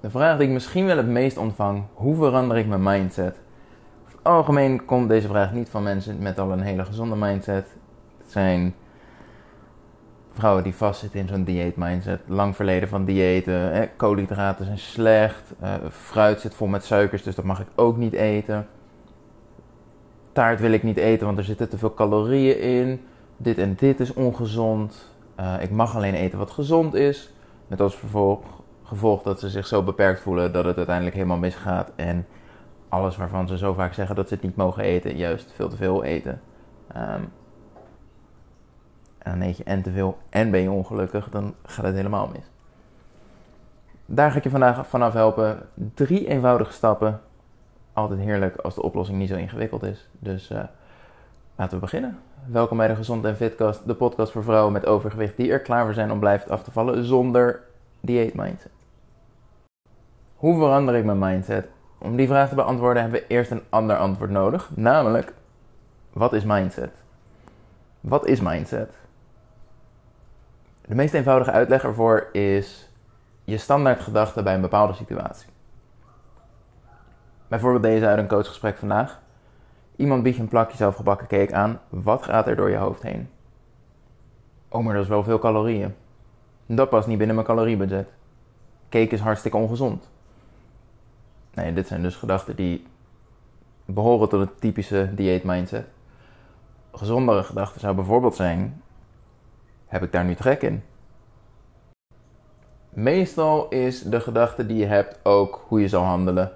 De vraag die ik misschien wel het meest ontvang: hoe verander ik mijn mindset? Over het algemeen komt deze vraag niet van mensen met al een hele gezonde mindset. Het zijn vrouwen die vastzitten in zo'n dieet mindset. Lang verleden van diëten. Eh, koolhydraten zijn slecht. Uh, fruit zit vol met suikers, dus dat mag ik ook niet eten. Taart wil ik niet eten, want er zitten te veel calorieën in. Dit en dit is ongezond. Uh, ik mag alleen eten wat gezond is. Met als vervolg, gevolg dat ze zich zo beperkt voelen dat het uiteindelijk helemaal misgaat. En alles waarvan ze zo vaak zeggen dat ze het niet mogen eten, juist veel te veel eten. Um, en eet je en te veel en ben je ongelukkig, dan gaat het helemaal mis. Daar ga ik je vandaag vanaf helpen. Drie eenvoudige stappen. Altijd heerlijk als de oplossing niet zo ingewikkeld is. Dus uh, laten we beginnen. Welkom bij de Gezond en Fitcast, de podcast voor vrouwen met overgewicht die er klaar voor zijn om blijft af te vallen zonder dieet mindset. Hoe verander ik mijn mindset? Om die vraag te beantwoorden hebben we eerst een ander antwoord nodig, namelijk wat is mindset? Wat is mindset? De meest eenvoudige uitleg ervoor is je standaard gedachte bij een bepaalde situatie. Bijvoorbeeld deze uit een coachgesprek vandaag. Iemand biedt je een plakje zelfgebakken cake aan. Wat gaat er door je hoofd heen? Oh, maar dat is wel veel calorieën. Dat past niet binnen mijn caloriebudget. Cake is hartstikke ongezond. Nee, dit zijn dus gedachten die behoren tot het typische dieet mindset. Gezondere gedachten zou bijvoorbeeld zijn: heb ik daar nu trek in? Meestal is de gedachte die je hebt ook hoe je zal handelen.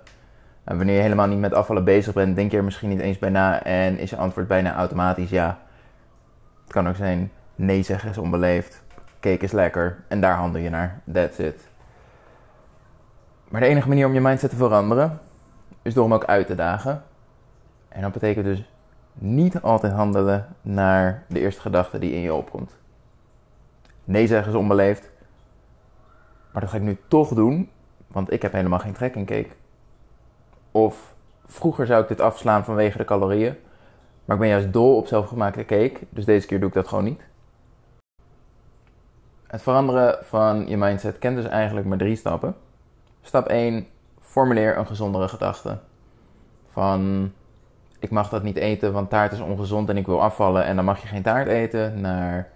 En wanneer je helemaal niet met afvallen bezig bent, denk je er misschien niet eens bij na en is je antwoord bijna automatisch ja. Het kan ook zijn nee zeggen is onbeleefd, cake is lekker en daar handel je naar. That's it. Maar de enige manier om je mindset te veranderen is door hem ook uit te dagen. En dat betekent dus niet altijd handelen naar de eerste gedachte die in je opkomt. Nee zeggen is onbeleefd. Maar dat ga ik nu toch doen, want ik heb helemaal geen trek in cake. Of vroeger zou ik dit afslaan vanwege de calorieën. Maar ik ben juist dol op zelfgemaakte cake, dus deze keer doe ik dat gewoon niet. Het veranderen van je mindset kent dus eigenlijk maar drie stappen. Stap 1. Formuleer een gezondere gedachte. Van ik mag dat niet eten, want taart is ongezond en ik wil afvallen en dan mag je geen taart eten. Naar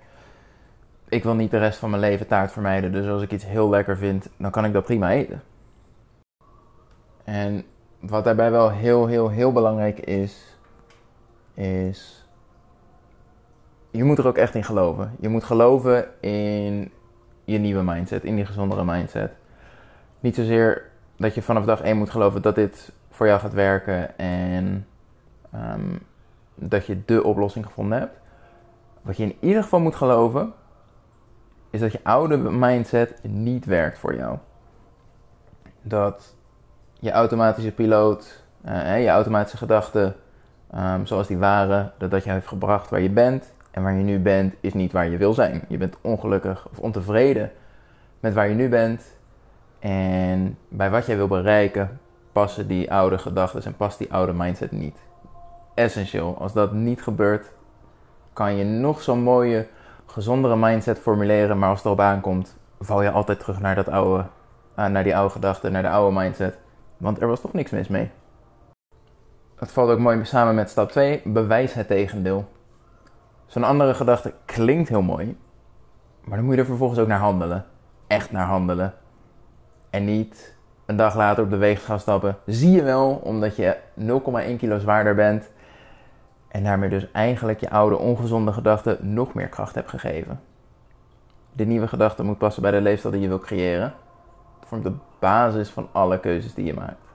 ik wil niet de rest van mijn leven taart vermijden. Dus als ik iets heel lekker vind, dan kan ik dat prima eten. En wat daarbij wel heel, heel, heel belangrijk is, is. Je moet er ook echt in geloven. Je moet geloven in je nieuwe mindset, in die gezondere mindset. Niet zozeer dat je vanaf dag 1 moet geloven dat dit voor jou gaat werken en um, dat je de oplossing gevonden hebt. Wat je in ieder geval moet geloven, is dat je oude mindset niet werkt voor jou. Dat je automatische piloot, uh, je automatische gedachten, um, zoals die waren, dat dat je heeft gebracht waar je bent. En waar je nu bent, is niet waar je wil zijn. Je bent ongelukkig of ontevreden met waar je nu bent. En bij wat jij wil bereiken, passen die oude gedachten en past die oude mindset niet. Essentieel. Als dat niet gebeurt, kan je nog zo'n mooie gezondere mindset formuleren, maar als het erop aankomt, val je altijd terug naar, dat oude, uh, naar die oude gedachten, naar de oude mindset. Want er was toch niks mis mee. Het valt ook mooi samen met stap 2, bewijs het tegendeel. Zo'n andere gedachte klinkt heel mooi, maar dan moet je er vervolgens ook naar handelen. Echt naar handelen. En niet een dag later op de weegschaal stappen. Zie je wel, omdat je 0,1 kilo zwaarder bent en daarmee dus eigenlijk je oude ongezonde gedachten nog meer kracht hebt gegeven. De nieuwe gedachte moet passen bij de leefstijl die je wil creëren. Het vormt de basis van alle keuzes die je maakt.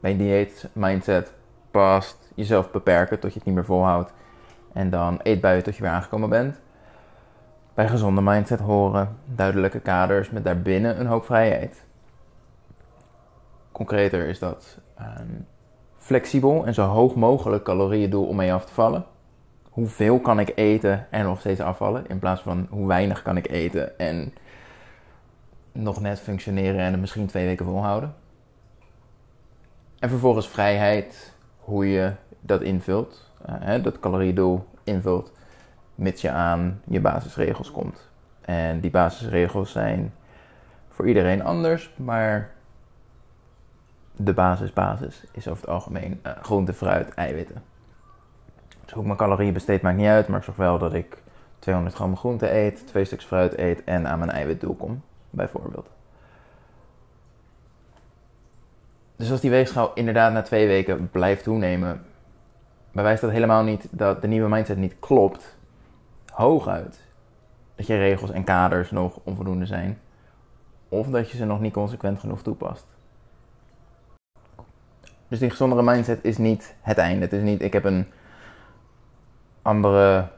Bij dieet mindset past jezelf beperken tot je het niet meer volhoudt. En dan eet buiten tot je weer aangekomen bent. Bij gezonde mindset horen duidelijke kaders met daarbinnen een hoop vrijheid. Concreter is dat um, flexibel en zo hoog mogelijk calorieën doe om mee af te vallen. Hoeveel kan ik eten en nog steeds afvallen? In plaats van hoe weinig kan ik eten en nog net functioneren en het misschien twee weken volhouden. En vervolgens vrijheid, hoe je dat invult, uh, dat caloriedoel invult, mits je aan je basisregels komt. En die basisregels zijn voor iedereen anders, maar de basis, basis is over het algemeen uh, groente, fruit, eiwitten. Dus hoe ik mijn calorieën besteed maakt niet uit, maar ik zorg wel dat ik 200 gram groente eet, twee stuks fruit eet en aan mijn eiwitdoel kom, bijvoorbeeld. Dus als die weegschaal inderdaad na twee weken blijft toenemen, bewijst dat helemaal niet dat de nieuwe mindset niet klopt. Hooguit dat je regels en kaders nog onvoldoende zijn. Of dat je ze nog niet consequent genoeg toepast. Dus die gezondere mindset is niet het einde. Het is niet, ik heb een andere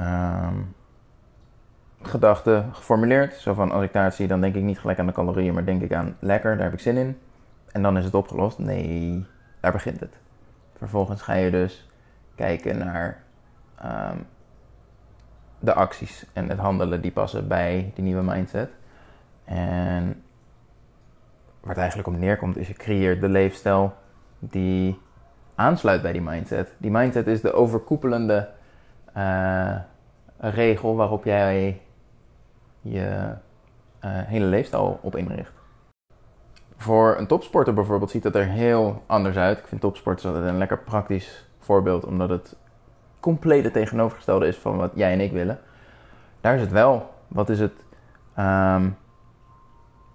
uh, gedachte geformuleerd. Zo van, als ik taart zie, dan denk ik niet gelijk aan de calorieën, maar denk ik aan lekker, daar heb ik zin in. En dan is het opgelost. Nee, daar begint het. Vervolgens ga je dus kijken naar ehm, de acties en het handelen die passen bij die nieuwe mindset. En waar het eigenlijk om neerkomt is je creëert de leefstijl die aansluit bij die mindset. Die mindset is de overkoepelende uh, regel waarop jij je uh, hele leefstijl op inricht. Voor een topsporter bijvoorbeeld ziet dat er heel anders uit. Ik vind topsporters altijd een lekker praktisch voorbeeld, omdat het complete tegenovergestelde is van wat jij en ik willen. Daar is het wel. Wat is het um,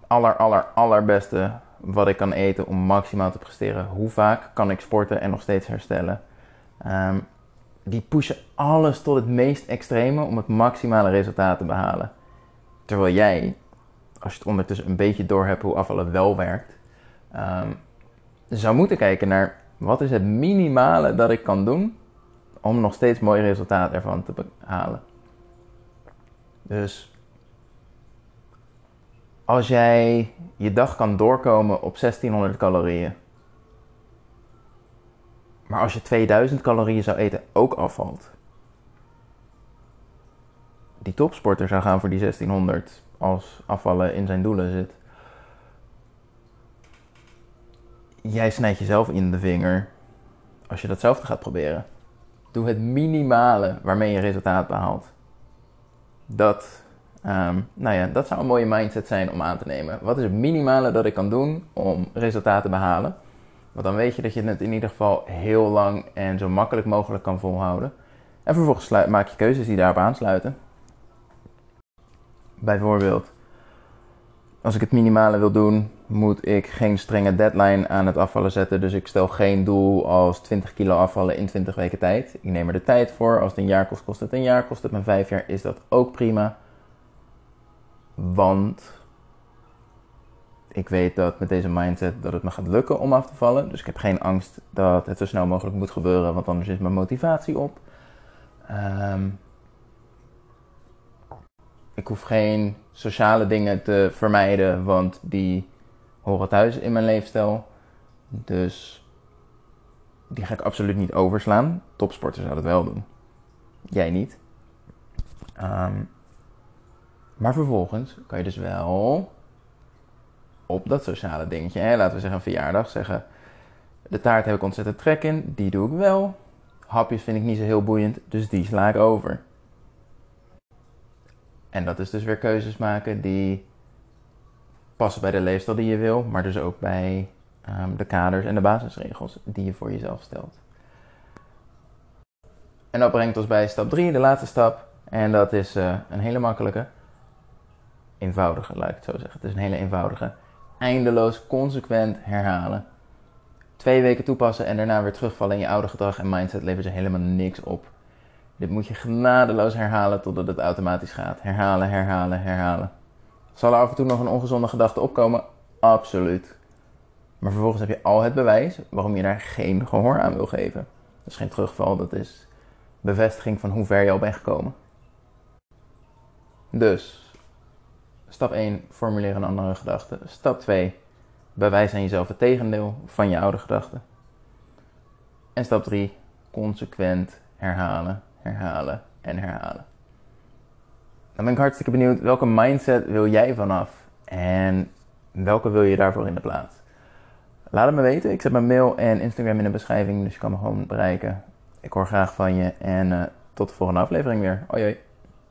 aller, aller, allerbeste wat ik kan eten om maximaal te presteren? Hoe vaak kan ik sporten en nog steeds herstellen? Um, die pushen alles tot het meest extreme om het maximale resultaat te behalen. Terwijl jij, als je het ondertussen een beetje doorhebt hoe afvallen wel werkt, um, zou moeten kijken naar wat is het minimale dat ik kan doen om nog steeds mooi resultaat ervan te behalen. Dus als jij je dag kan doorkomen op 1600 calorieën, maar als je 2000 calorieën zou eten ook afvalt. Die topsporter zou gaan voor die 1600 als afvallen in zijn doelen zit. Jij snijdt jezelf in de vinger als je datzelfde gaat proberen. Doe het minimale waarmee je resultaat behaalt. Dat, um, nou ja, dat zou een mooie mindset zijn om aan te nemen. Wat is het minimale dat ik kan doen om resultaten te behalen? Want dan weet je dat je het in ieder geval heel lang en zo makkelijk mogelijk kan volhouden. En vervolgens maak je keuzes die daarop aansluiten. Bijvoorbeeld, als ik het minimale wil doen, moet ik geen strenge deadline aan het afvallen zetten. Dus ik stel geen doel als 20 kilo afvallen in 20 weken tijd. Ik neem er de tijd voor. Als het een jaar kost, kost het een jaar. Kost het me vijf jaar, is dat ook prima. Want ik weet dat met deze mindset dat het me gaat lukken om af te vallen. Dus ik heb geen angst dat het zo snel mogelijk moet gebeuren, want anders is mijn motivatie op. Um, ik hoef geen sociale dingen te vermijden, want die horen thuis in mijn leefstijl. Dus die ga ik absoluut niet overslaan. Topsporters zouden het wel doen. Jij niet. Um, maar vervolgens kan je dus wel op dat sociale dingetje. Hè? Laten we zeggen een verjaardag. Zeggen, de taart heb ik ontzettend trek in. Die doe ik wel. Hapjes vind ik niet zo heel boeiend. Dus die sla ik over. En dat is dus weer keuzes maken die passen bij de leefstijl die je wil. Maar dus ook bij um, de kaders en de basisregels die je voor jezelf stelt. En dat brengt ons bij stap 3, de laatste stap. En dat is uh, een hele makkelijke. Eenvoudige, laat ik het zo zeggen. Het is een hele eenvoudige eindeloos consequent herhalen. Twee weken toepassen en daarna weer terugvallen in je oude gedrag en mindset levert je helemaal niks op. Dit moet je genadeloos herhalen totdat het automatisch gaat. Herhalen, herhalen, herhalen. Zal er af en toe nog een ongezonde gedachte opkomen? Absoluut. Maar vervolgens heb je al het bewijs waarom je daar geen gehoor aan wil geven. Dat is geen terugval, dat is bevestiging van hoe ver je al bent gekomen. Dus, Stap 1, formuleer een andere gedachte. Stap 2, bewijs aan jezelf het tegendeel van je oude gedachte. En stap 3, consequent herhalen, herhalen en herhalen. Dan ben ik hartstikke benieuwd, welke mindset wil jij vanaf? En welke wil je daarvoor in de plaats? Laat het me weten. Ik zet mijn mail en Instagram in de beschrijving, dus je kan me gewoon bereiken. Ik hoor graag van je en uh, tot de volgende aflevering weer. Hoi hoi.